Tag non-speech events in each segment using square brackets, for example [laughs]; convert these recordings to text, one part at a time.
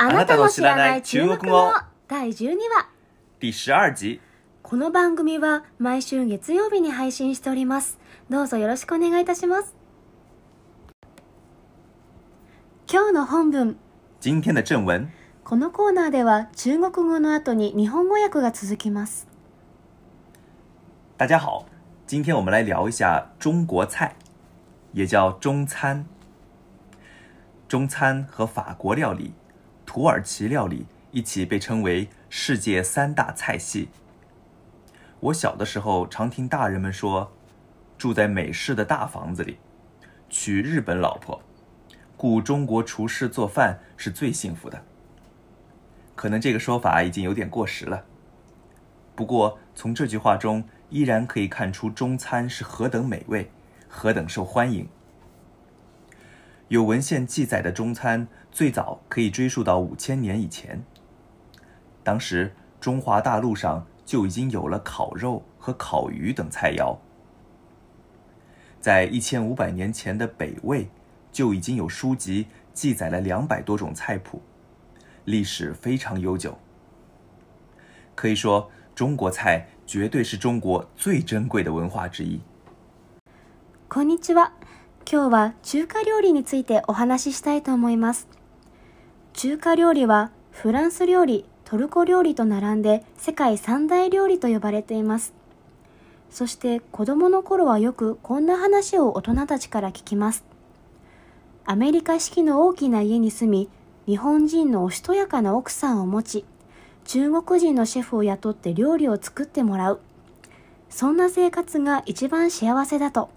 あなたの知らない中国語。第12話。第十二集。この番組は毎週月曜日に配信しております。どうぞよろしくお願いいたします。今日の本文。今天的正文，このコーナーでは中国語の後に日本語訳が続きます。大家好，今天我们来聊一下中国菜，也叫中餐。中餐和法国料理、土耳其料理一起被称为世界三大菜系。我小的时候常听大人们说，住在美式的大房子里，娶日本老婆，雇中国厨师做饭是最幸福的。可能这个说法已经有点过时了，不过从这句话中依然可以看出中餐是何等美味，何等受欢迎。有文献记载的中餐最早可以追溯到五千年以前，当时中华大陆上就已经有了烤肉和烤鱼等菜肴。在一千五百年前的北魏，就已经有书籍记载了两百多种菜谱，历史非常悠久。可以说，中国菜绝对是中国最珍贵的文化之一。こんにちは今日は中華料理についてお話ししたいと思います 中華料理はフランス料理トルコ料理と並んで世界三大料理と呼ばれています。そして子供の頃はよくこんな話を大人たちから聞きます。アメリカ式の大きな家に住み日本人のおしとやかな奥さんを持ち中国人のシェフを雇って料理を作ってもらう。そんな生活が一番幸せだと。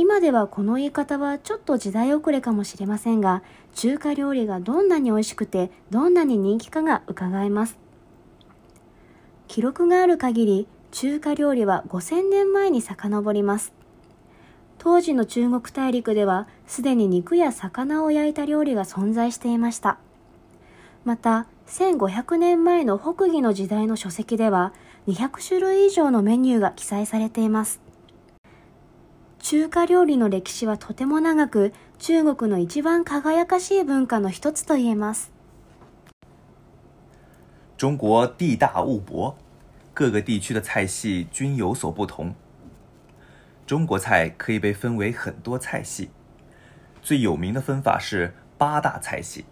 今ではこの言い方はちょっと時代遅れかもしれませんが中華料理がどんなに美味しくてどんなに人気かが伺えます。記録がある限り中華料理は5000年前に遡ります。当時の中国大陸ではすでに肉や魚を焼いた料理が存在していました。また1500年前の北魏の時代の書籍では200種類以上のメニューが記載されています。中華料理の歴史はとても長く中国の一番輝かしい文化の一つと言えます中国地大物博，各个地区的菜系均有所不同。中国菜可以被分为很多菜系，最有名的分法是八大菜系。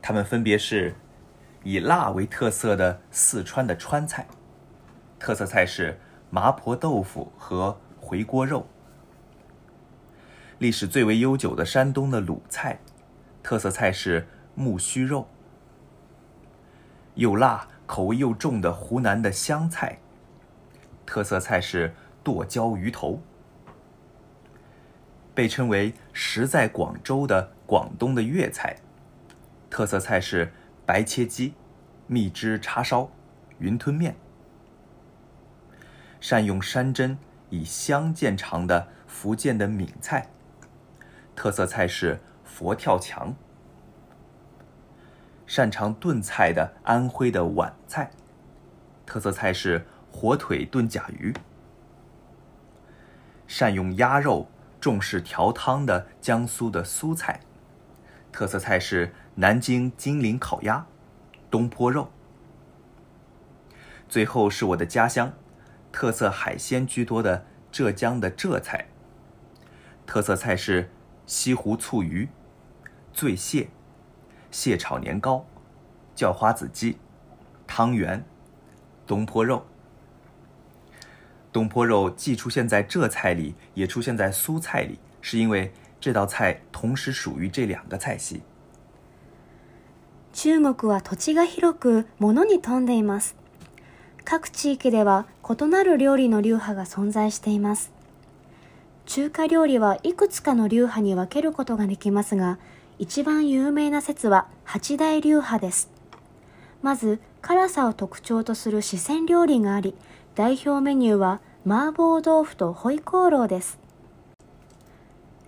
它们分别是以辣为特色的四川的川菜，特色菜是麻婆豆腐和回锅肉；历史最为悠久的山东的鲁菜，特色菜是木须肉；又辣、口味又重的湖南的湘菜，特色菜是剁椒鱼头；被称为“食在广州”的广东的粤菜，特色菜是白切鸡、蜜汁叉烧、云吞面。善用山珍以香见长的福建的闽菜，特色菜是佛跳墙；擅长炖菜的安徽的皖菜，特色菜是火腿炖甲鱼；善用鸭肉、重视调汤的江苏的苏菜，特色菜是南京金陵烤鸭、东坡肉。最后是我的家乡。特色海鲜居多的浙江的浙菜，特色菜是西湖醋鱼、醉蟹、蟹炒年糕、叫花子鸡、汤圆、东坡肉。东坡肉既出现在浙菜里，也出现在苏菜里，是因为这道菜同时属于这两个菜系。中国は土地が広く物に富んでいます 各地域では異なる料理の流派が存在しています。中華料理はいくつかの流派に分けることができますが一番有名な説は八大流派です。まず辛さを特徴とする四川料理があり代表メニューは麻婆豆腐とホイコーローです。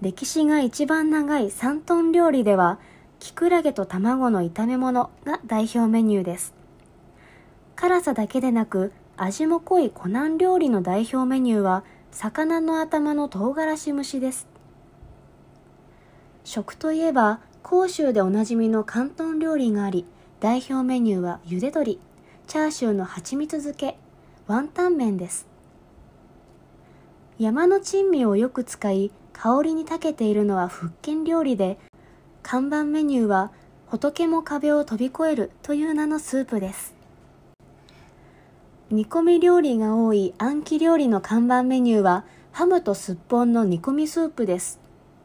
歴史が一番長い山東料理ではキクラゲと卵の炒め物が代表メニューです。辛さだけでなく味も濃い湖南料理の代表メニューは魚の頭の唐辛子蒸しです食といえば広州でおなじみの広東料理があり、代表メニューは茹で鶏、チャーシューの蜂蜜漬け、ワンタン麺です。山の珍味をよく使い、香りに長けているのは福建料理で、看板メニューは仏も壁を飛び越えるという名のスープです。煮込み料理が多い暗記料理の看板メニューはハムとすっぽんの煮込みスープです。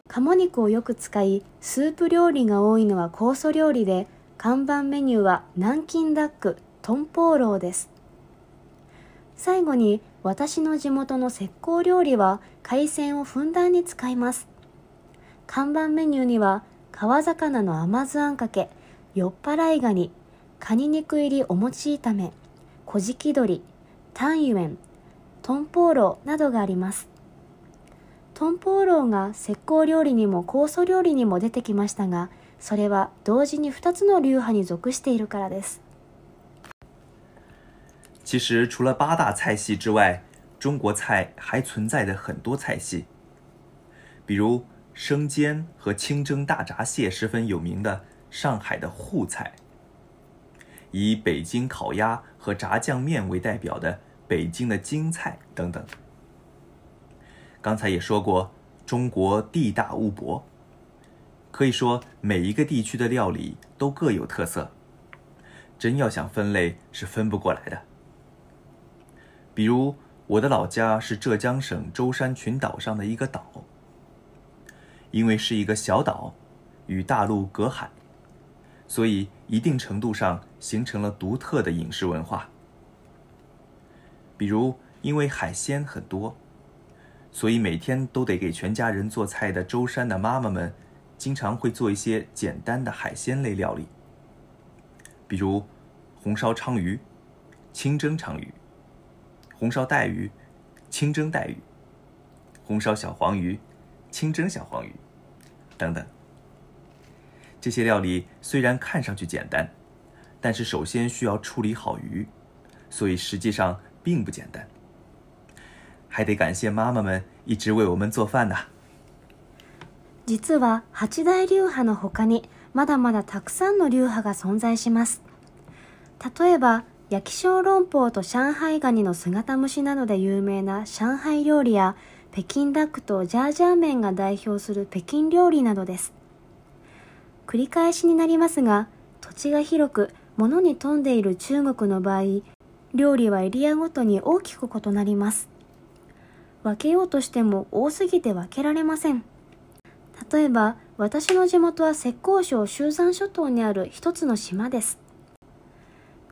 鴨肉をよく使い、スープ料理が多いのは酵素料理で、看板メニューは南京ダック、トンポーローです。最後に私の地元の石膏料理は海鮮をふんだんに使います。看板メニューには川魚の甘酢あんかけ、酔っ払いガニ、カニ肉入りお餅炒め、小じき鶏、タンユエン、トンポーローなどがあります。トンポーローが石膏料理にも酵素料理にも出てきましたが、それは同時に2つの流派に属しているからです。其实除了八大菜系之外，中国菜还存在着很多菜系，比如生煎和清蒸大闸蟹十分有名的上海的沪菜，以北京烤鸭和炸酱面为代表的北京的京菜等等。刚才也说过，中国地大物博，可以说每一个地区的料理都各有特色，真要想分类是分不过来的。比如我的老家是浙江省舟山群岛上的一个岛，因为是一个小岛，与大陆隔海，所以一定程度上形成了独特的饮食文化。比如因为海鲜很多，所以每天都得给全家人做菜的舟山的妈妈们，经常会做一些简单的海鲜类料理，比如红烧鲳鱼、清蒸鲳鱼。红烧带鱼、清蒸带鱼、红烧小黄鱼、清蒸小黄鱼等等。这些料理虽然看上去简单，但是首先需要处理好鱼，所以实际上并不简单。还得感谢妈妈们一直为我们做饭呐。実は八大流派の他にまだまだたくさんの流派が存在します。例えば、焼き小籠包と上海ガニの姿蒸しなどで有名な上海料理や北京ダックとジャージャー麺が代表する北京料理などです。 繰り返しになりますが、土地が広く物に富んでいる中国の場合、料理はエリアごとに大きく異なります。分けようとしても多すぎて分けられません。例えば、私の地元は浙江省舟山諸島にある一つの島です。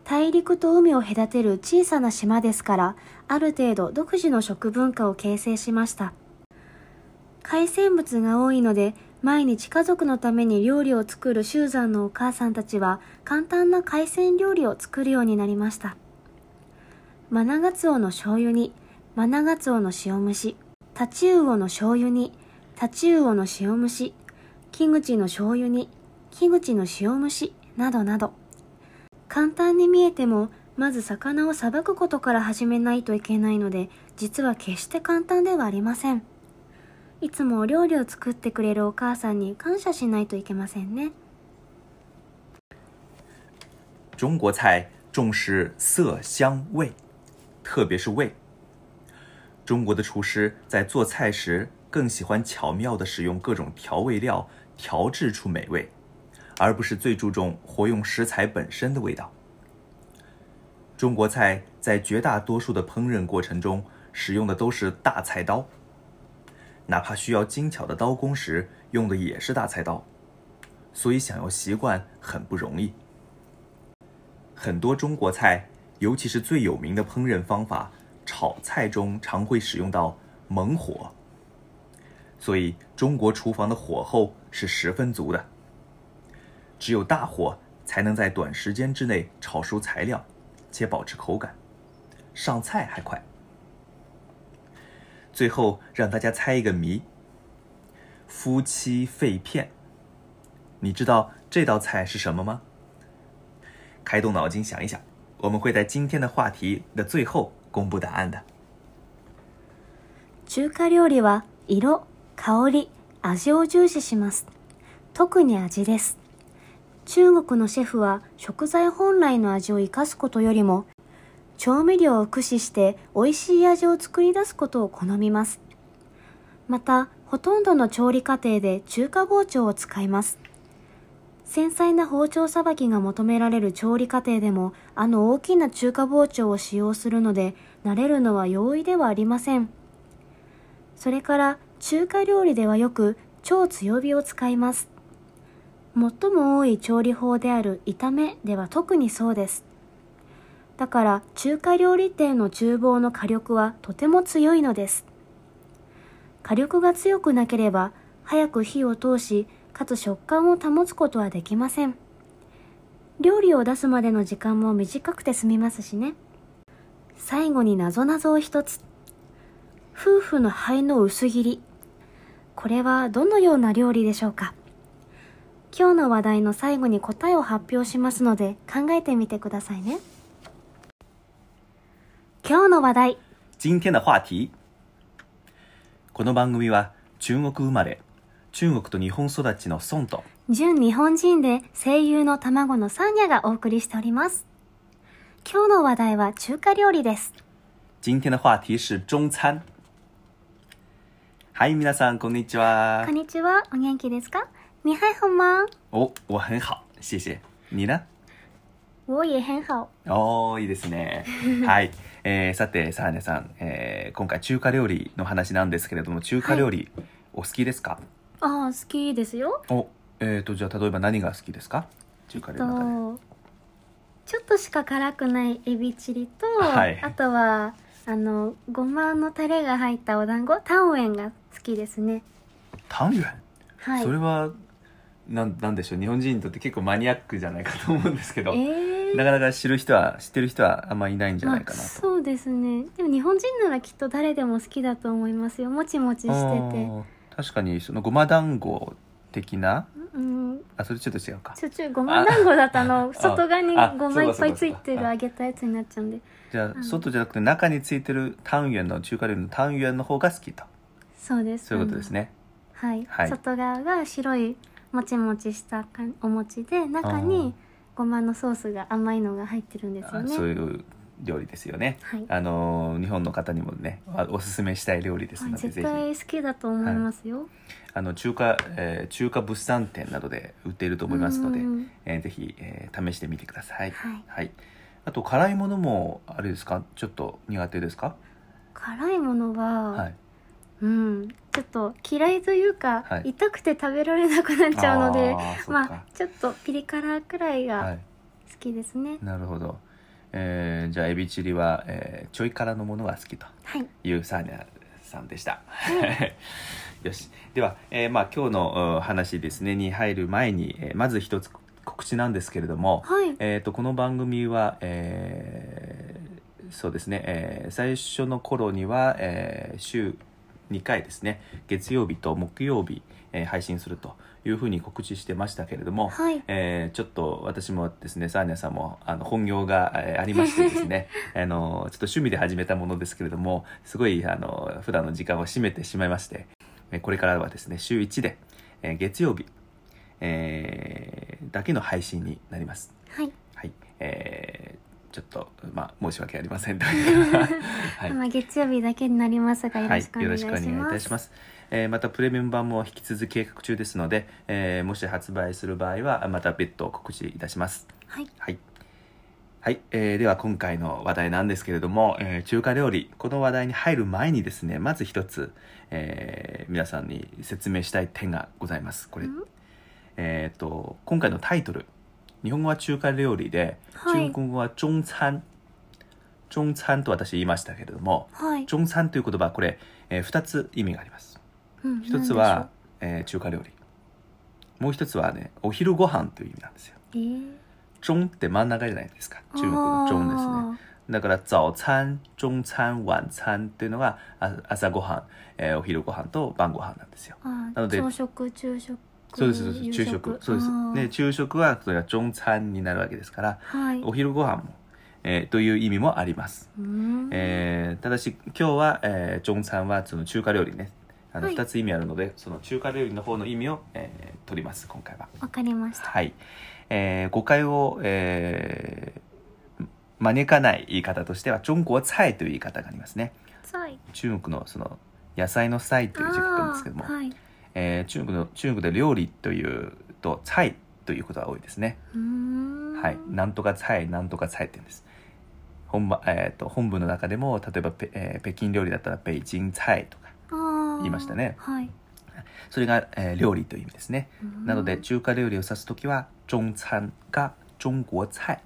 大陸と海を隔てる小さな島ですから、ある程度独自の食文化を形成しました。海鮮物が多いので、毎日家族のために料理を作る舟山のお母さんたちは、簡単な海鮮料理を作るようになりました。マナガツオの醤油煮、マナガツオの塩蒸し、タチウオの醤油煮、タチウオの塩蒸し、キグチの醤油煮、キグチの塩蒸し、などなど。簡単に見えても、まず魚をさばくことから始めないといけないので、実は決して簡単ではありません。いつもお料理を作ってくれるお母さんに感謝しないといけませんね。中国菜重视色香味，特别是味。中国的厨师在做菜时更喜欢巧妙地使用各种调味料，调制出美味，而不是最注重活用食材本身的味道。中国菜在绝大多数的烹饪过程中使用的都是大菜刀，哪怕需要精巧的刀工时用的也是大菜刀，所以想要习惯很不容易。很多中国菜，尤其是最有名的烹饪方法，炒菜中常会使用到猛火，所以中国厨房的火候是十分足的。只有大火才能在短时间之内炒熟材料，且保持口感，上菜还快。最后让大家猜一个谜：夫妻肺片，你知道这道菜是什么吗？开动脑筋想一想，我们会在今天的话题的最后公布答案的。中華料理は色、香り、味を重視します。特に味です。中国のシェフは食材本来の味を生かすことよりも、調味料を駆使して美味しい味を作り出すことを好みます。また、ほとんどの調理過程で中華包丁を使います。繊細な包丁さばきが求められる調理過程でも、あの大きな中華包丁を使用するので、慣れるのは容易ではありません。それから、中華料理ではよく超強火を使います。最も多い調理法である炒めでは特にそうです。だから中華料理店の厨房の火力はとても強いのです。火力が強くなければ早く火を通し、かつ食感を保つことはできません。料理を出すまでの時間も短くて済みますしね。最後に謎々を一つ。夫婦の肺の薄切り。これはどのような料理でしょうか今日の話題の最後に答えを発表しますので考えてみてくださいね。今日の話題。今天的話題この番組は中国生まれ中国と日本育ちの孫と純日本人で声優の卵のサーニャがお送りしております。今日の話題は中華料理です。今天的話題是中餐はい皆さんこんにちはこんにちは。お元気ですか？你还好吗お我很好谢谢你呢我也很好。おーいいですねはい、えー、さてサーネさん、えー、今回中華料理の話なんですけれども中華料理、お好きですか？ああ、好きですよ。おえーとじゃあ例えば何が好きですか？中華料理の中で。と、ちょっとしか辛くないエビチリと、はい。あとは、あの、ごまのタレが入ったお団子、タンウェンが好きですね。タンユン、はい。それはなんなんでしょう？日本人にとって結構マニアックじゃないかと思うんですけど、えー、なかなか知る人は知ってる人はあんまいないんじゃないかなまあと。そうですね。でも日本人ならきっと誰でも好きだと思いますよ。もちもちしてて。確かにそのごま団子的な？うん、あそれちょっと違うか。ちょちょごま団子だとあのあ外側にあごまいっぱいついてる揚げたやつになっちゃうんで。じゃあ、うん外じゃなくて中についてるタンユンの中華料理のタンユンの方が好きと。そうです。そういうことですね。はい、はい。外側が白いもちもちしたかお餅で中にごまのソースが甘いのが入ってるんですよあねそういう料理ですよね。はい、あのー日本の方にもねあおすすめしたい料理ですはいので、絶対好きだと思いますよ、あの中華、えー中華物産展などで売っていると思いますので、うん。えーぜひ、えー試してみてください。はい。あと辛いものもあれですか？ちょっと苦手ですか？辛いものは、はいうん。ちょっと嫌いというか、はい。痛くて食べられなくなっちゃうのでまあちょっとピリ辛くらいがはい。好きですね。なるほど、えーじゃあエビチリは、えーちょい辛のものが好きとはい。いうサーニャさんでした。[laughs] よし。では、えーまあ今日のうん話ですね、に入る前に、えーまず一つ告知なんですけれども、はい。えっ、と、この番組は、えーそうですね、えー最初の頃には、えー週2回ですね、月曜日と木曜日、えー配信するというふうに告知してましたけれども、はい。えーちょっと私もですねサーニャさんもあの本業が、えーありましてですね [laughs] あのちょっと趣味で始めたものですけれどもすごいあの普段の時間を占めてしまいましてえーこれからはですね週1で、えー月曜日、えーだけの配信になります。はい。はい。えーちょっとまあ申し訳ありません [laughs] はいまあ月曜日だけになりますがよろしくお願いします。ろしくお願いいたします。えーまたプレミアム版も引き続き計画中ですので、えーもし発売する場合はまた別途告知いたします。はい。はい。はい、えーでは今回の話題なんですけれども、えー中華料理、この話題に入る前にですね、まず一つ、えー皆さんに説明したい点がございます。これ、うんえっ、と、今回のタイトル、日本語は中華料理で、はい。中国語は中餐。中餐と私言いましたけれども、はい。中餐という言葉これ、え2つ意味があります。うん一つは、えー中華料理。もう一つはねお昼ご飯という意味なんですよ。えー、中って真ん中じゃないですか。中国の中ですね。だから早餐中餐晚餐っていうのがあ朝ごはん、えーお昼ご飯と晩ご飯なんですよ。なので朝食中食そうですそうです。昼食。そうです。で中食はそれが中餐になるわけですからはい。お昼ご飯も、えーという意味もあります。えーただし今日は、えー、中餐はその中華料理ね。あのはい。2つ意味あるので、その中華料理の方の意味を、えー取ります今回は。わかりました。はい、えー誤解を、えー招かない言い方としては中国菜という言い方がありますね。はい。中国のその野菜の菜という字を書くんですけども、はい。えー中国の中国で料理というと菜ということが多いですね。はい、なんとか菜なんとか菜って言うんです。本場えー、と本部の中でも例えばペ、えー北京料理だったら北京菜とか言いましたねはい。それが、えー料理という意味ですね。うんなので中華料理を指すときは中餐が中国菜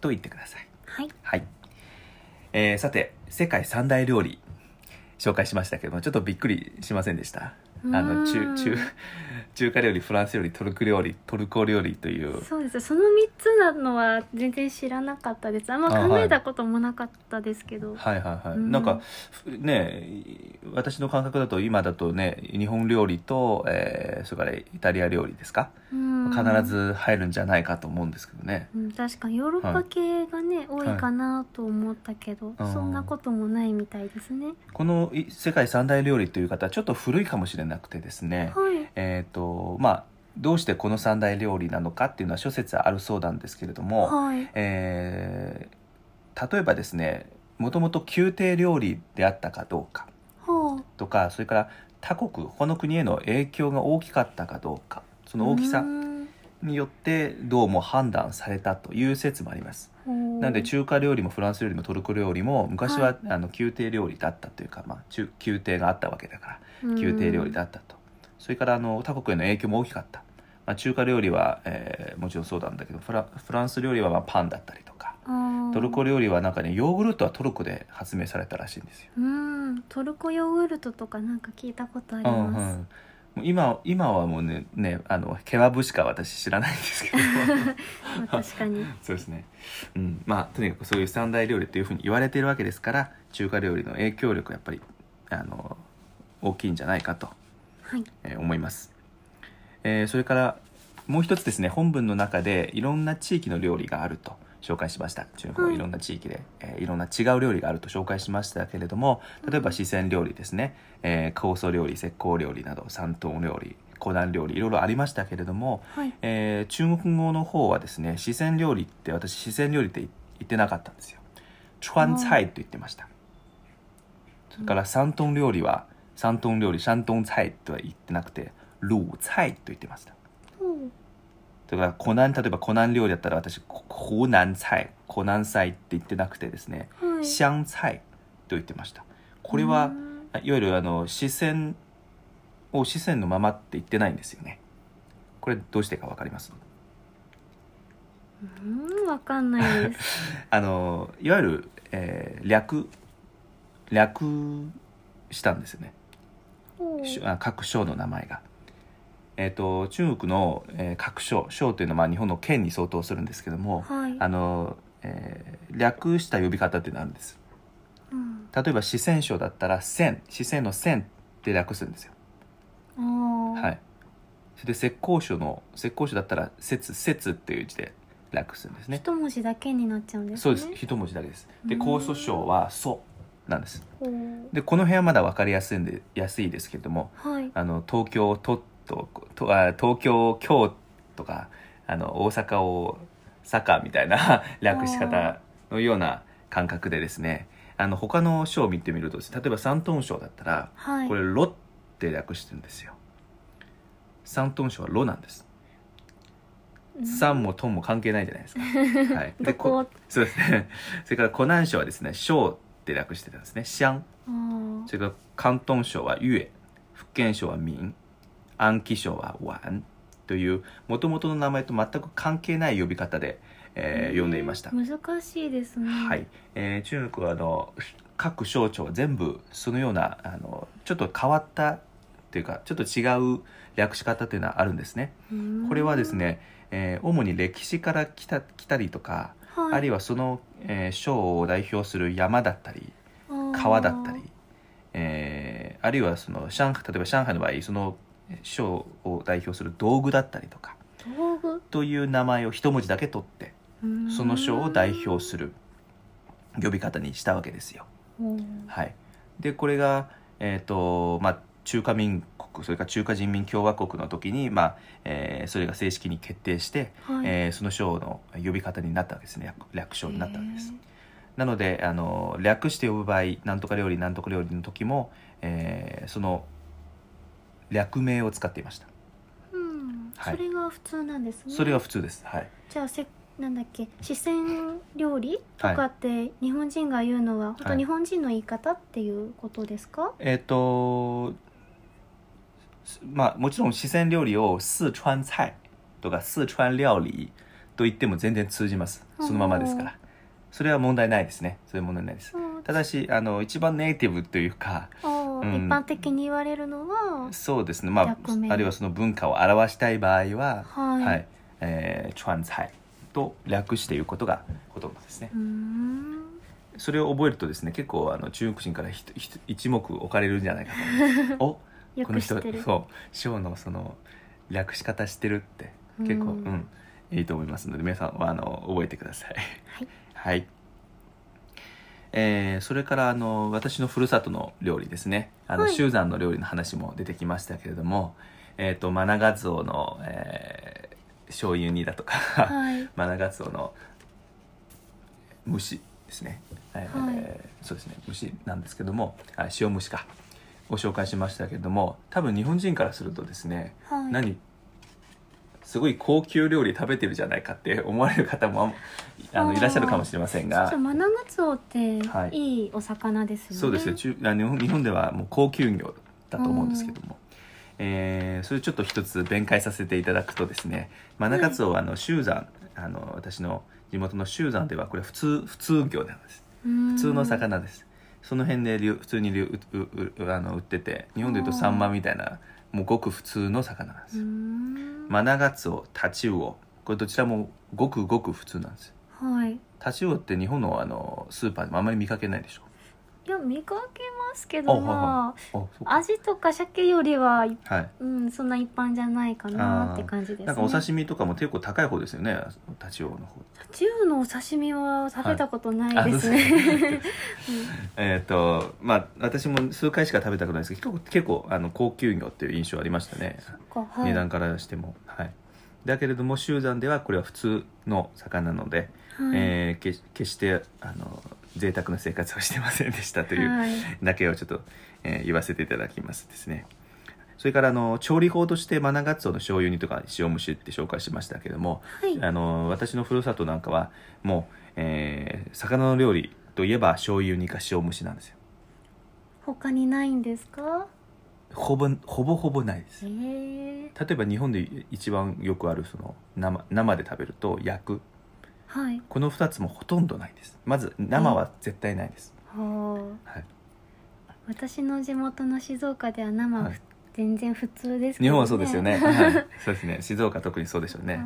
と言ってください。はい。はい。えーさて世界三大料理紹介しましたけどもちょっとびっくりしませんでした？あの中うん。中 [laughs] 中華料理フランス料理トルコ料理トルコ料理という。そうです。その3つなのは全然知らなかったです。あんま考えたこともなかったですけど、はいはいはい、うん。なんかふね私の感覚だと今だとね日本料理と、えーそれからイタリア料理ですか、うん必ず入るんじゃないかと思うんですけどね。うん、確かにヨーロッパ系がね、多いかなと思ったけど、うんそんなこともないみたいですね。このい世界三大料理という方はちょっと古いかもしれなくてですね、はい。えっ、とまあどうしてこの三大料理なのかっていうのは諸説あるそうなんですけれども、はい。えー例えばですねもともと宮廷料理であったかどうかはあとかそれから他国この国への影響が大きかったかどうかその大きさうん。によってどうも判断されたという説もあります。なので中華料理もフランス料理もトルコ料理も昔は、はい。あの宮廷料理だったというか、まあ、中宮廷があったわけだから宮廷料理だったと。それからあの他国への影響も大きかった、まあ、中華料理は、えーもちろんそうなんだけどフラフランス料理はまあパンだったりとかうんトルコ料理はなんかねヨーグルトはトルコで発明されたらしいんですよ。うん。トルコヨーグルトとかなんか聞いたことありうんうます、ん。もう今今はもうねねあのケバブしか私知らないんですけど。ま [laughs] あ確かに。そうですね、うん、まあとにかくそういう三大料理というふうに言われているわけですから中華料理の影響力はやっぱりあの大きいんじゃないかと、はい。えー思います、えーそれからもう一つですね本文の中でいろんな地域の料理があると紹介しました。中国はいいろんな地域で、えーいろんな違う料理があると紹介しましたけれども例えば四川料理ですね、えー、酵素料理石膏料理など山東料理湖南料理いろいろありましたけれども、はい。えー中国語の方はですね四川料理って私四川料理って言ってなかったんですよ。川菜と言ってました。それから山東料理は山東料理山東菜とは言ってなくて鲁菜と言ってましたそれから湖南例えば湖南料理だったら私こ湖南菜湖南菜って言ってなくてですねはい。湘菜と言ってました。これはうん。いわゆるあの四川を四川のままって言ってないんですよね。これどうしてかわかります？うんわかんないです。[laughs] あのいわゆる、えー略略したんですよね。各省の名前が。えー、と中国の、えー各省省というのはまあ日本の県に相当するんですけども、はい。あのえー略した呼び方っていうのがあるんです。うん。例えば四川省だったら「千」四川の「千」って略するんですよ、はい。それで浙江省の浙江省だったら「節」「節」っていう字で略するんですね。一文字だけになっちゃうんですね。そうです。一文字だけです。でうん。江蘇省は「蘇」なんです。でこの辺はまだ分かりやすいんで安いですけれどもはい。あの東京都ととあ東京京とかあの大阪を坂みたいな [laughs] 略し方のような感覚でですねあの他の省を見てみると例えば山東省だったらはい。これ「ロ」って略してるんですよ。山東省は「ロ」なんです。うん山も東も関係ないじゃないですか、はい、[laughs] でどこ？そうですね。[laughs] それから湖南省はですね「省」って略してたんですね「湘」あー。それから広東省は粤福建省は闽安徽省は皖というもともとの名前と全く関係ない呼び方で、えー呼んでいました、難しいですね。はい、えー中国はあの各省庁は全部そのようなあのちょっと変わったというかちょっと違う略し方というのはあるんですね。うん。これはですね、えー主に歴史から来た来たりとか、はい。あるいはその、えー省を代表する山だったり川だったり、えーあるいはその上海例えば上海の場合その省を代表する道具だったりとか道具？という名前を一文字だけ取ってうん。その省を代表する呼び方にしたわけですよ。はい、でこれが、えーとまあ、中華民国それから中華人民共和国の時に、まあえーそれが正式に決定して、はい。えーその賞の呼び方になったわけですね。略略称になったわけです。なのであの略して呼ぶ場合なんとか料理なんとか料理の時も、えーその略名を使っていました。うん、はい。それが普通なんですね。それが普通です。はい。じゃあせなんだっけ？四川料理とかって日本人が言うのは、本当日本人の言い方っていうことですか、えっ、とすまあもちろん四川料理を四川菜とか四川料理と言っても全然通じます。そのままですから。それは問題ないですね。そういう問題ないです。うん。ただしあの一番ネイティブというかあ一般的に言われるのはそうですね。まああるいはその文化を表したい場合ははい。えー、川菜と略して言うことがほとんどですね。うーん。それを覚えるとですね結構あの中国人からひとひと一目置かれるんじゃないかと思う。[laughs] お？よこの人く知ってる。そう。シのその略し方知ってるって。結構ううんん、いいと思いますので皆さんはあの覚えてください。はい。はいえーそれからあの私のふるさとの料理ですね。あの、はい。シューザンの料理の話も出てきましたけれどもえっ、とマナガツオの、えー醤油煮だとか、はい。マナガツオの蒸しですね、えーはい。そうですね。蒸しなんですけどもあ塩蒸しか。ご紹介しましたけれども多分日本人からするとですね、はい。何すごい高級料理食べてるじゃないかって思われる方もあのいらっしゃるかもしれませんが。マナガツオってはいいいお魚ですよね、そうですよ。中あ日本日本ではもう高級魚だと思うんですけども、えーそれちょっと一つ弁解させていただくとですね。マナガツオはあのシューザンあの私の地元のシューザンではこれ普通普通魚なんです。普普通の魚です。その辺で流普通に流うううあの売ってて日本でいうとサンマみたいなもうごく普通の魚なんですよ。マナガツオタチウオ。これどちらもごくごく普通なんですよ。はい。タチウオって日本のあのスーパーでもあまり見かけないでしょいや見かけますけどま味とか鮭よりははい。うんそんな一般じゃないかなって感じですね。なんかお刺身とかも結構高い方ですよねタチウオの方。タチウオのお刺身は食べたことないはい。ですあそうでね、[laughs] [laughs] えっとまあ私も数回しか食べたことないですけど結構あの高級魚っていう印象ありましたね。うんはい、値段からしても。はい。だけれども集団ではこれは普通の魚なので、はい。えーけ決してあの贅沢な生活をしてませんでしたというはい。だけをちょっと、えー言わせていただきますですね。それからあの調理法としてマナガツオの醤油煮とか塩蒸しって紹介しましたけども、はい。あの私のふるさとなんかはもう、えー魚の料理といえば醤油煮か塩蒸しなんですよ。他にないんですか？ほぼほぼほぼないです。ええ例えば日本で一番よくあるその生生で食べると焼くはい。この2つもほとんどないです。まず生は絶対ないです、はい、私の地元の静岡では生ははい。全然普通ですけど、日本はそうですよね、[laughs] はい、そうですね。静岡特にそうでしょうね、はい。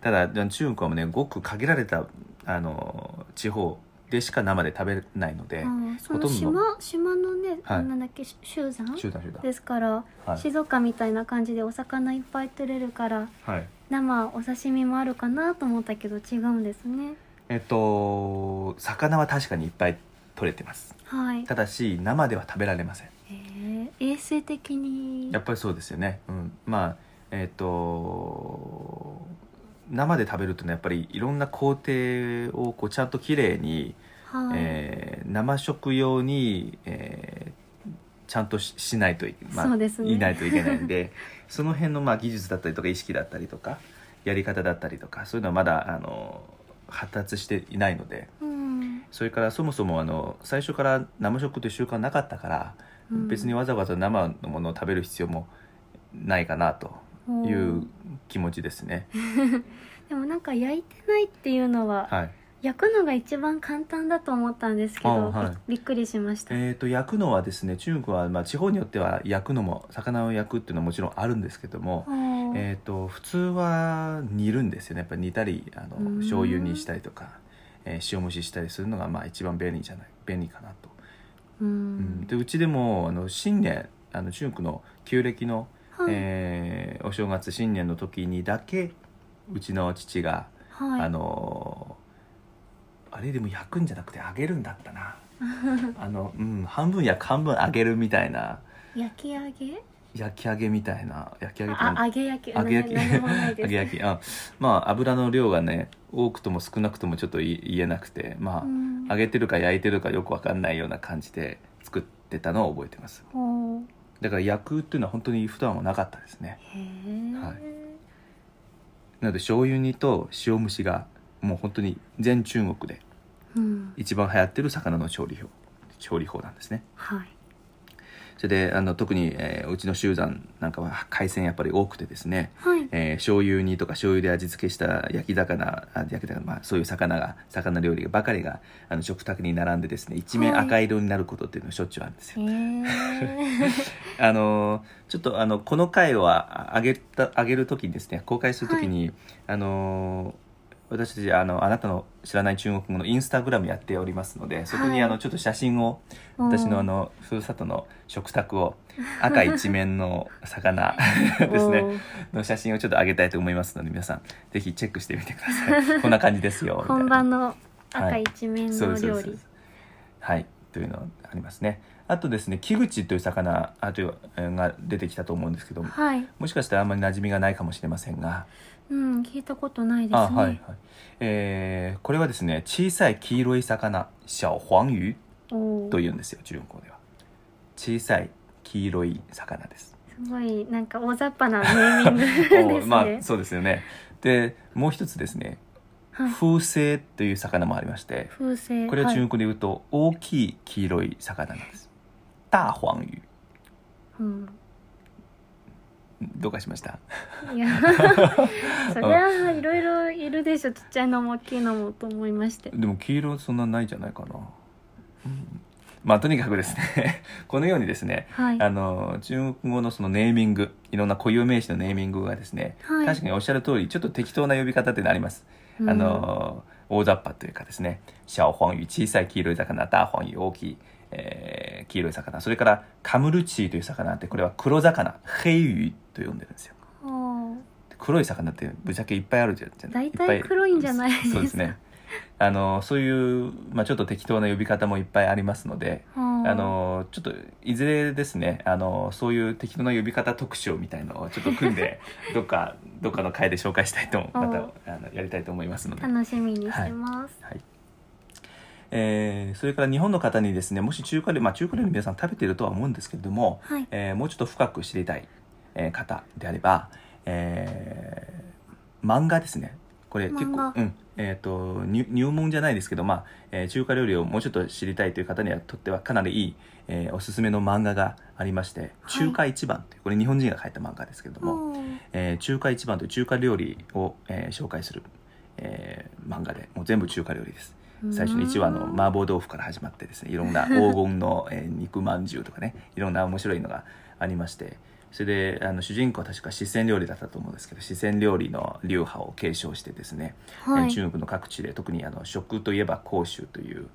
ただ中国はもうねごく限られたあの地方でしか生で食べないのでほとんど。島島のね、はい。なんだっけし集山集団集団。ですから、はい。静岡みたいな感じでお魚いっぱい取れるからはい。生お刺身もあるかなと思ったけど違うんですね。えっと魚は確かにいっぱい取れてます。はい。ただし生では食べられません。えー、衛生的に。やっぱりそうですよね、うん、まあえっ、と生で食べるとねやっぱりいろんな工程をこうちゃんときれいに、はい、えー生食用に、えーちゃんとししないとい,、まあね。いないといけないんで [laughs] その辺のまあ技術だったりとか意識だったりとかやり方だったりとかそういうのはまだあの発達していないのでうん。それからそもそもあの最初から生食という習慣なかったから、うん。別にわざわざ生のものを食べる必要もないかなという気持ちですね。[laughs] でもなんか焼いてないっていうのは、はい焼くのが一番簡単だと思ったんですけど、あはい。びびっくりしました、えー、と焼くのはですね中国は、まあ、地方によっては焼くのも魚を焼くっていうのはもちろんあるんですけども、はあえー、と普通は煮るんですよね。やっぱり煮たりあのうん。醤油にしたりとか、えー塩蒸ししたりするのがまあ一番便利じゃない便利かなと、ううん。ん、でうちでもあの新年あの中国の旧暦の、はい、えーお正月新年の時にだけうちの父が、はい。あのあれでも焼くんじゃなくて揚げるんだったな。あの、うん、半分焼く半分揚げるみたいな。焼き揚げ？焼き揚げみたいな。焼き揚げあ揚げ焼き。揚げ焼き。揚げ焼き。あまあ油の量がね多くとも少なくともちょっとい言えなくてまあ、うん。揚げてるか焼いてるかよくわかんないような感じで作ってたのを覚えてます。だから焼くっていうのは本当に普段はなかったですね。へえ、はい。なので醤油煮と塩蒸しがもう本当に全中国でうん。一番流行ってる魚の調理法調理法なんですね。はい。それであの特に、えーうちの集団なんかは海鮮やっぱり多くてですね、はい。えー醤油煮とか醤油で味付けした焼き魚あ焼き魚、まあ、そういう魚が魚料理ばかりがあの食卓に並んでですね一面はい。赤色になることっていうのがしょっちゅうあるんですよ、へえ [laughs] あのーちょっとあのこの回はあ上げた上げる時にですね公開する時に、あのー私たちあのあなたの知らない中国語のインスタグラムやっておりますのでそこにはいあのちょっと写真を私のあのふるさとの食卓を赤一面の魚 [laughs] ですねの写真をちょっと上げたいと思いますので皆さんぜひチェックしてみてください。[laughs] こんな感じですよ本場のは赤い一面の料理。はい。というのありますね。あとですね木口という魚あというえーが出てきたと思うんですけどもはい。もしかしたらあんまり馴染みがないかもしれませんがうん聞いたことないですね。あはいはい、えーこれはですね小さい黄色い魚小黄魚というんですよ中国語では。小さい黄色い魚です。すごいなんか大雑把なネーミングですね、[laughs] おまあそうですよね。でもう一つですねはい。風星という魚もありまして風船これは中い国語で言うと大きい黄色い魚なんです。大黄魚うん、どうかしました？いや [laughs] それはいろいろいるでしょちっちゃいのも大きいのもと思いまして。でも黄色そんなないじゃないかな、うん。まあとにかくですね [laughs] このようにですねはい。あの中国語のそのネーミングいろんな固有名詞のネーミングがですね、はい。確かにおっしゃる通りちょっと適当な呼び方っていうのあります、うん。あの大雑把というかですね小黄魚小さい黄色い魚大黄魚大きい、えー黄色い魚。それからカムルチーという魚ってこれは黒魚。黑魚と呼んでるんですよ。黒い魚ってぶっちゃけいっぱいあるじゃん。じゃ大っぱ体黒いんじゃないですか。そうですね。あのそういう、まあ、ちょっと適当な呼び方もいっぱいありますのではああのちょっといずれですねあのそういう適当な呼び方特集みたいのをちょっと組んで [laughs] どっかどっかの回で紹介したいとまたおあのやりたいと思いますので、楽しみにしてます、はいえーそれから日本の方にですねもし中華料理、まあ、中華料理皆さん食べているとは思うんですけれども、はい。えーもうちょっと深く知りたい、えー方であれば、えー漫画ですね。これ結構うん。えー、と入入門じゃないですけど、まあえー中華料理をもうちょっと知りたいという方にはとってはかなりいい、えーおすすめの漫画がありまして「はい。中華一番」というこれ日本人が書いた漫画ですけれども、えー中華一番という中華料理を、えー紹介する、えー漫画でもう全部中華料理です最初の1話の麻婆豆腐から始まってですねいろんな [laughs] 黄金の、えー肉まんじゅうとかねいろんな面白いのがありましてそれであの主人公は確か四川料理だったと思うんですけど四川料理の流派を継承してですね、はい。えー中国の各地で特にあの食といえば広州という、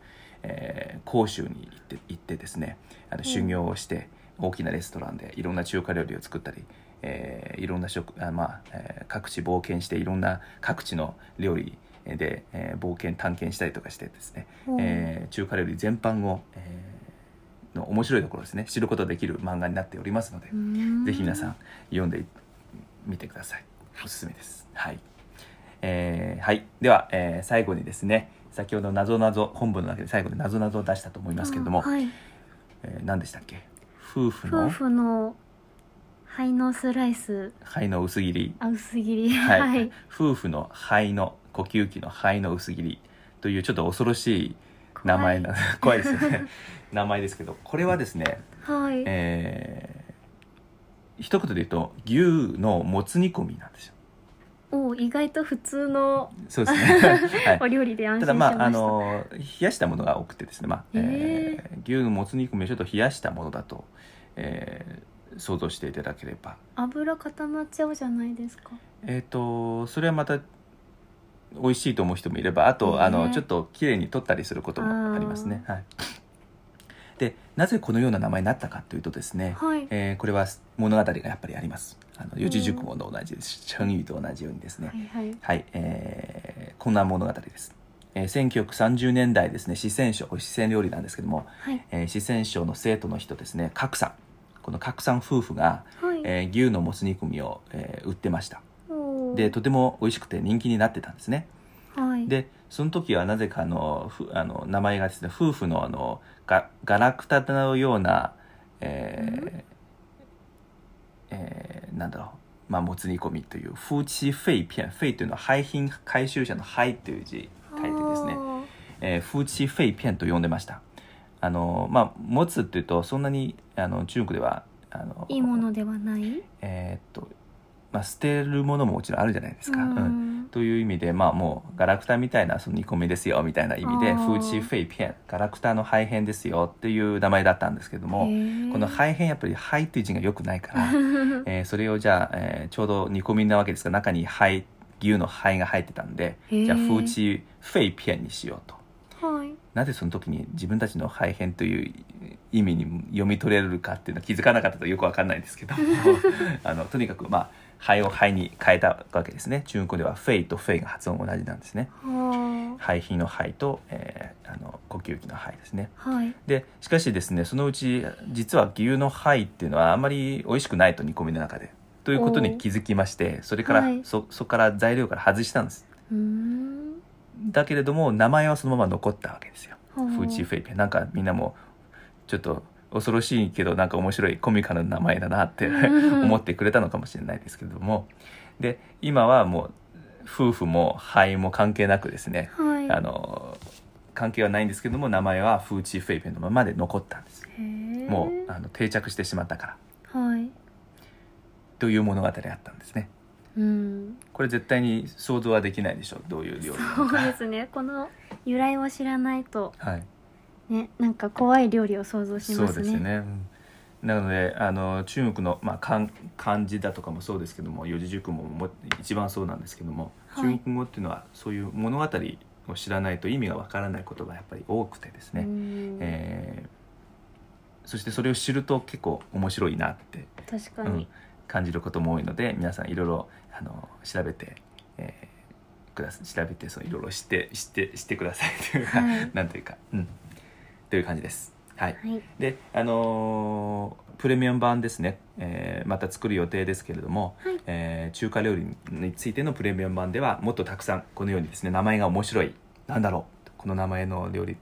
えー広州に行って行ってですねあの修行をして大きなレストランでいろんな中華料理を作ったり、えーいろんな食あ、まあえー各地冒険していろんな各地の料理で、えー冒険探検したりとかしてですね、おーえー中華料理全般を、えーの面白いところですね知ることができる漫画になっておりますので、ぜひ皆さん読んでみてください。おすすめです。はい、えーはい。では、えー最後にですね先ほどなぞなぞ本文の中で最後になぞなぞを出したと思いますけれども、あはい、えー何でしたっけ？夫婦の？夫婦の肺のスライス。肺の薄切り。あ薄切り。はい、はい。夫婦の肺の呼吸器の肺の薄切りというちょっと恐ろしい名前な怖い。[laughs] ですよね。名前ですけどこれはですね、はい、えー一言で言うと牛のもつ煮込みなんですよ。お意外と普通のそうですね、[laughs] はい。お料理で安た心しました。だまああの冷やしたものが多くてですね、まあえー牛のもつ煮込みをちょっと冷やしたものだと、えー想像していただければ。油固まっちゃうじゃないですか。えっ、とそれはまた美味しいと思う人もいればあと、ねあのちょっと綺麗に取ったりすることもありますね。はい、でなぜこのような名前になったかというとですね、はいえーこれは物語がやっぱりあります。あの四字熟語と同じです。成語と同じようにですね。はいはいはい、えーこんな物語です。えー1930年代ですね四川省これ四川料理なんですけども、はいえー四川省の生徒の人ですね格さんこの拡散夫婦が、はい。えー牛のもつ煮込みを、えー売ってましたでとても美味しくて人気になってたんですね。はい。でその時はなぜかあのふあの名前がですね夫婦のあのガガラクタのような、えーえーなんだろう。まあ、もつ煮込みという夫妻肺片肺というのは廃品回収者の廃という字書いてですね、あえー、夫妻肺片と呼んでました。あのまあもつっていうとそんなにあの中国ではあのーいいものではない？えーっとまあ捨てるものももちろんあるじゃないですか、ううん。ん。という意味でまあもうガラクタみたいなその煮込みですよみたいな意味であー。風地フェイペンガラクタの肺片ですよっていう名前だったんですけどもこの肺片やっぱり肺っていう字が良くないから、[laughs] えーそれをじゃあ、えーちょうど煮込みなわけですが中に肺牛の肺が入ってたんでじゃあ風地フェイペンにしようと。はい。なぜその時に自分たちの肺片という意味に読み取れるかっていうのは気づかなかったとよくわかんないんですけど [laughs] あのとにかくまあ肺を肺に変えたわけですね。中国語ではフェイとフェイが発音同じなんですね。は肺皮の肺と、えーあの呼吸器の肺ですね。あ。はい。でしかしですねそのうち実は牛の肺っていうのはあんまり美味しくないと煮込みの中で。ということに気づきましてそれから、はい。そそこから材料から外したんです。だけれども名前はそのまま残ったわけですよ。はあ。フーチーフェイペンなんかみんなもちょっと恐ろしいけどなんか面白いコミカルな名前だなってうん。思ってくれたのかもしれないですけれども。で今はもう夫婦も肺も関係なくですねはい。あの関係はないんですけども名前はフーチーフェイペンのままで残ったんです。もうあの定着してしまったから。はい。という物語があったんですね。うん。これ絶対に想像はできないでしょどういう料理そうかですね。この由来を知らないと。はいね、なんか怖い料理を想像しそうますね。ですよね、うんなのであの中国の、まあ、漢漢字だとかもそうですけども四字熟語もも一番そうなんですけども、はい。中国語っていうのはそういう物語を知らないと意味がわからない言葉がやっぱり多くてですね、うん。えーそしてそれを知ると結構面白いなって、うん確かに。感じることも多いので皆さんいろいろあの調べて、えーくださ調べてそういろいろ知って知って知ってくださいというか、はい。なんというか、うん、という感じです。はいはい。であのープレミアム版ですね、えーまた作る予定ですけれども、はいえー中華料理についてのプレミアム版ではもっとたくさんこのようにですね名前が面白いなんだろうこの名前の料理、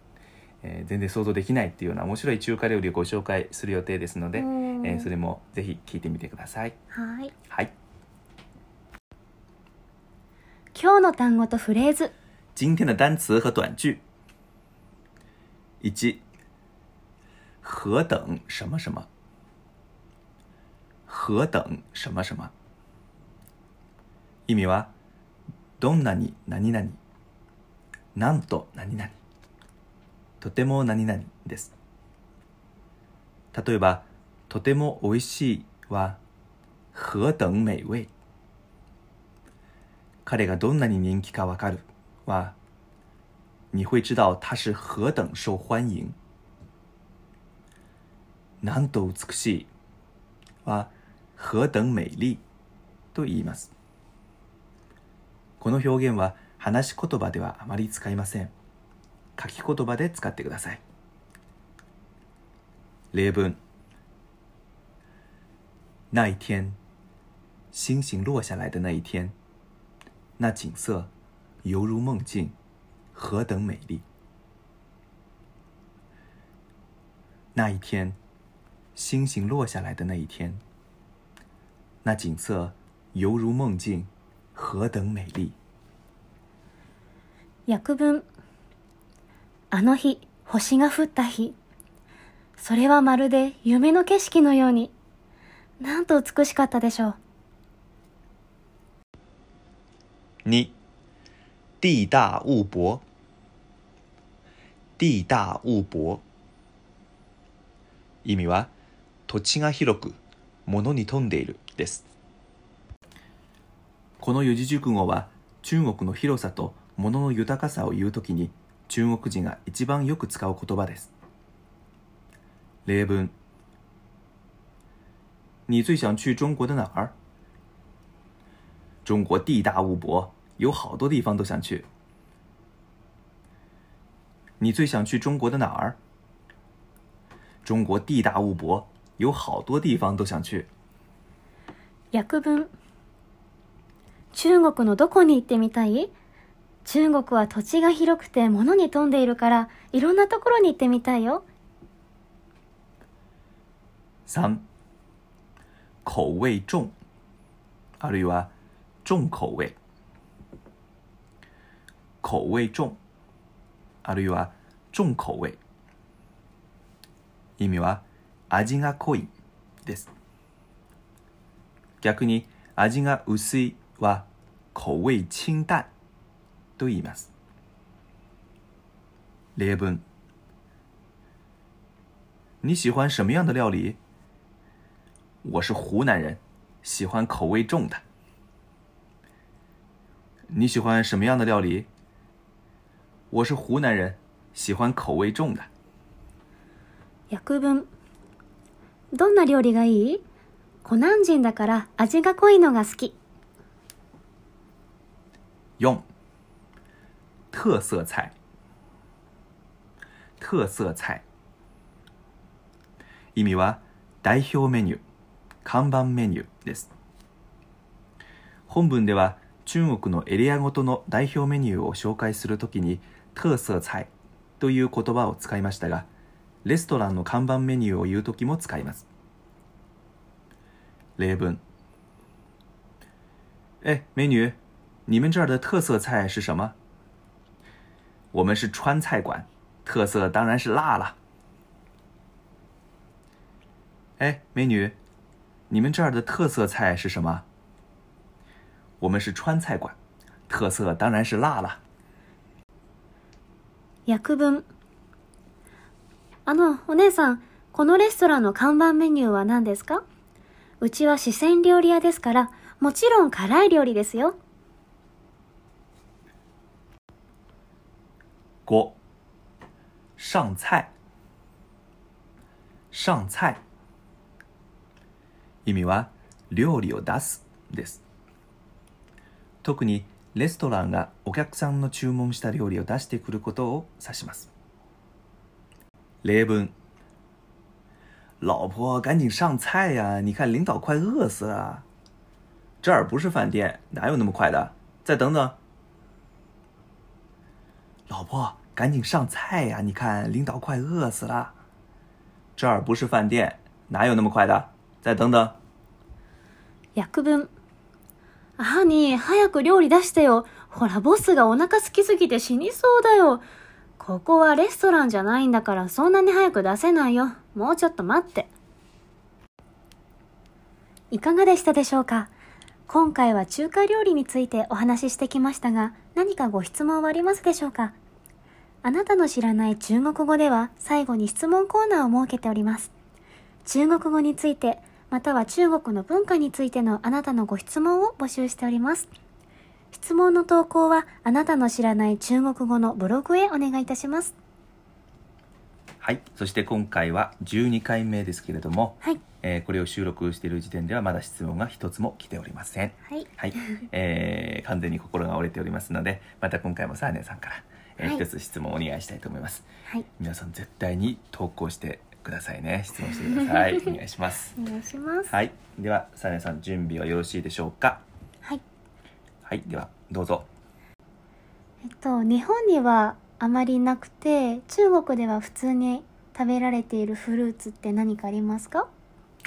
えー全然想像できないっていうような面白い中華料理をご紹介する予定ですので、えそれもぜひ聞いてみてくださいはい。はい今日の単語とフレーズ。今天的单词和短句一。何等？什么什么？何等？什么什么？意味は？どんなに？何々？なんと？何々？とても何々です。例えばとても美味しいは何等？美味。彼がどんなに人気かわかるは你会知道他是何等受欢迎。なんと美しいは何等美麗と言います。この表現は話し言葉ではあまり使いません。書き言葉で使ってください。例文。那一天星星落下来的那一天。那景色犹如梦境。何等美丽那一天星星落下来的那一天那景色犹如梦境何等美麗訳文。あの日、星が降った日。それはまるで夢の景色のように。なんと美しかったでしょう。二地大物博 地大物博。意味は土地が広く物に富んでいるです。この四字熟語は中国の広さと物の豊かさを言うときに中国人が一番よく使う言葉です。例文你最想去中国的哪儿中国地大物博，有好多地方都想去。你最想去中国的哪儿？中国地大物博，有好多地方都想去。訳文中国のどこに行ってみたい？中国は土地が広くて物に富んでいるからいろんなところに行ってみたいよ三、口味重、あるいは重口味。口味重、あるいは重口味。意味は味が濃いです。逆に味が薄いは口味清淡と言います。例文你喜欢什么样的料理？我是湖南人，喜欢口味重的。你喜欢什么样的料理？我是湖南人，喜欢口味重的。訳文どんな料理がいい？湖南人だから味が濃いのが好き用特色菜，特色菜。意味は代表メニュー、看板メニューです。本文では中国のエリアごとの代表メニューを紹介するときに特色菜という言葉を使いましたが、レストランの看板メニューを言うときも使います。例文。哎，美女，你们这儿的特色菜是什么？我们是川菜馆，特色当然是辣了。哎，美女，你们这儿的特色菜是什么？我们是川菜馆，特色当然是辣了。訳文あの、お姉さん、このレストランの看板メニューは何ですか？うちは四川料理屋ですから、もちろん辛い料理ですよ。五，上菜。上菜。意味は料理を出すです。特にレストランがお客さんの注文した料理を出してくることを指します。例文。老婆，赶紧上菜呀！你看领导快饿死了。这儿不是饭店，哪有那么快的？再等等。老婆，赶紧上菜呀！你看领导快饿死了。这儿不是饭店，哪有那么快的？再等等。訳文ハニー、早く料理出してよ。ほら、ボスがお腹空きすぎて死にそうだよ。ここはレストランじゃないんだから、そんなに早く出せないよ。もうちょっと待って。いかがでしたでしょうか？今回は中華料理についてお話ししてきましたが、何かご質問はありますでしょうか？あなたの知らない中国語では最後に質問コーナーを設けております。中国語について、または中国の文化についてのあなたのご質問を募集しております。質問の投稿はあなたの知らない中国語のブログへお願いいたします。はい。そして今回は12回目ですけれども、はい。えーこれを収録している時点ではまだ質問が一つも来ておりません。はい。はい。えー完全に心が折れておりますので、また今回もサーネさんから、えーはい一つ質問をお願いしたいと思います。はい。皆さん絶対に投稿してくださいね。質問してください。[laughs] お願いします。お願いします。はい。では、サーネさん準備はよろしいでしょうか？はい。はい。では、どうぞ。えっと、日本にはあまりなくて、中国では普通に食べられているフルーツって何かありますか？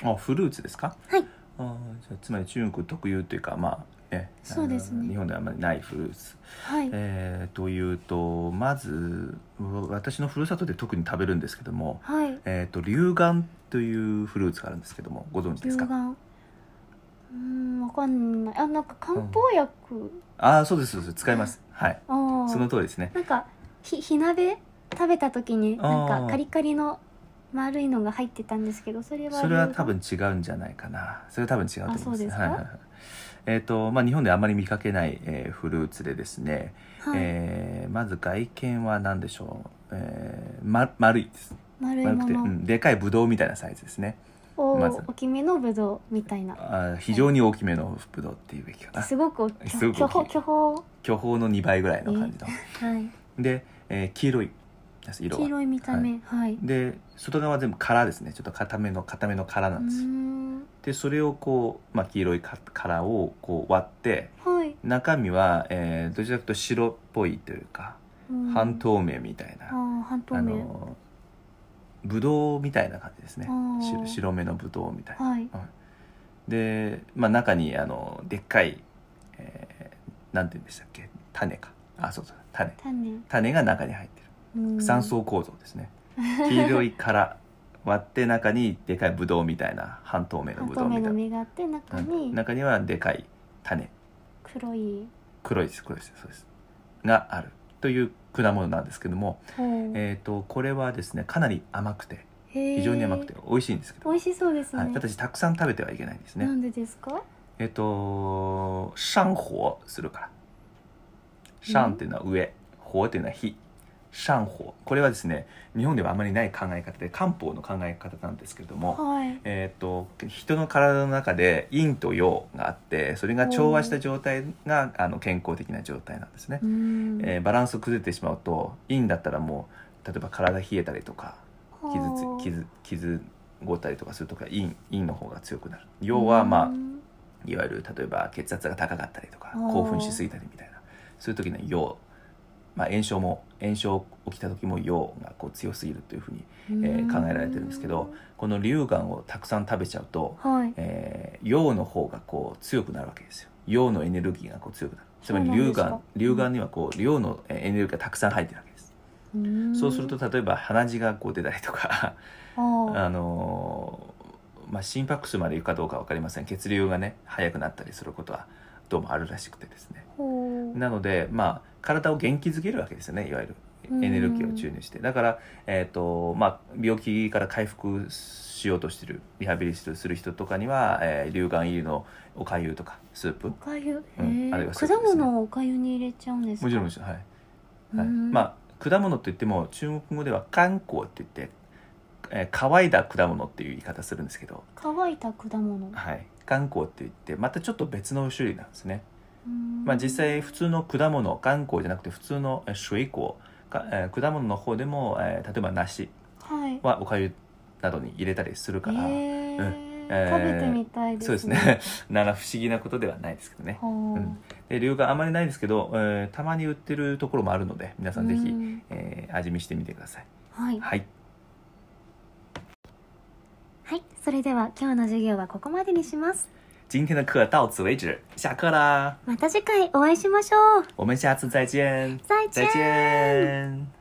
あ、フルーツですか？はい。あーじゃあつまり中国特有というかまあねそうですね。日本ではあまりないフルーツ、はい。えーというとまずう私のふるさとで特に食べるんですけども、はい。えー、と龍眼というフルーツがあるんですけどもご存知ですか？龍眼。うーん、わかんない。あ、なんか漢方薬？ああそうですそうです。使います。はい。その通りですね。なんかひ火鍋？食べた時になんかカリカリの丸いのが入ってたんですけどそれはそれは多分違うんじゃないかな。それは多分違うと思います。あそうですか？はいはいはいえーとまあ、日本であまり見かけない、えーフルーツでですね、はい、えーまず外見は何でしょう、えーま、丸いです。丸くて、うん、でかいブドウみたいなサイズですね。おまず。大きめのぶどうみたいな。あー非常に大きめのブドウっていうべきかな。すごく大きい。すごく大きい。巨峰巨峰。の2倍ぐらいの感じの、はい。で、えー黄色い、ます色は。黄色い見た目はい、で外側は全部殻ですね。ちょっと固めの固めの殻なんです。よでそれをこう、まあ、黄色いか殻をこう割ってはい、中身は、えーどちらかというと白っぽいというか、うん。半透明みたいな、あー半透あ明のぶどうみたいな感じですね。白白目のぶどうみたいな。はい。で、まあ、中にあのでっかい、えーなんて言うんでしたっけ？種か。あそうそう種。種。種が中に入ってる。うん三層構造ですね、黄色い殻割って中にでかいぶどうみたいな半透明の半透明のぶどうみたいな実があって中うにん。中にはでかい種。黒い。黒いです黒いです。そうです。がある。という果物なんですけども、えー、とこれはですねかなり甘くて非常に甘くて美味しいんですけど、美味しそうですね、はい、ただしたくさん食べてはいけないんですね。なんでですか？えっ、と上火するから。上っていうのは上。火っていうのは火上火これはですね日本ではあまりない考え方で漢方の考え方なんですけれども、はい。えー、と人の体の中で陰と陽があってそれが調和した状態があの健康的な状態なんですね。う、ん。えーバランスを崩れてしまうと陰だったらもう例えば体冷えたりとか傷はあ。つ傷傷ごったりとかするとか陰陰の方が強くなる。陽はまあうんいわゆる例えば血圧が高かったりとか興奮しすぎたりみたいな。そういう時の陽、まあ、炎症も炎症起きた時も陽がこう強すぎるというふうに、えー考えられてるんですけどこの龍眼をたくさん食べちゃうと、はい。えー陽の方がこう強くなるわけですよ。陽のエネルギーがこう強くなる。つまり龍眼龍眼にはこう陽のえーエネルギーがたくさん入ってるわけです、うん。そうすると例えば鼻血がこう出たりとかあのーまあ、心拍数までいくかどうか分かりません。血流がね速くなったりすることはどうもあるらしくてですね。なので、まあ、体を元気づけるわけですよねいわゆる。うん。エネルギーを注入して。だから、えーとまあ、病気から回復しようとしてるリハビリする人とかには、えー、龍眼入りのおかゆとかスープ。おかゆ、うんあるいはスープ果物をおかゆに入れちゃうんですか？もちろんもちろんはい、はい。うん。まあ果物といっても中国語では乾香って言って、えー乾いた果物っていう言い方するんですけど、乾いた果物？はい、乾香って言ってまたちょっと別の種類なんですね。うんまあ、実際普通の果物乾香じゃなくて普通のえー水果か、えー果物の方でも、えー例えば梨はい。はおかゆなどに入れたりするから、へー。うん。えー食べてみたいですそうですね。[laughs] なら不思議なことではないですけどね。ほう。うん。で理由があまりないですけど、えーたまに売ってるところもあるので皆さんぜひ、うん。えー味見してみてください。はい、はい。はい、それでは今日の授業はここまでにします今天的课到此为止下课啦また次回お会いしましょう我们下次再见再见再见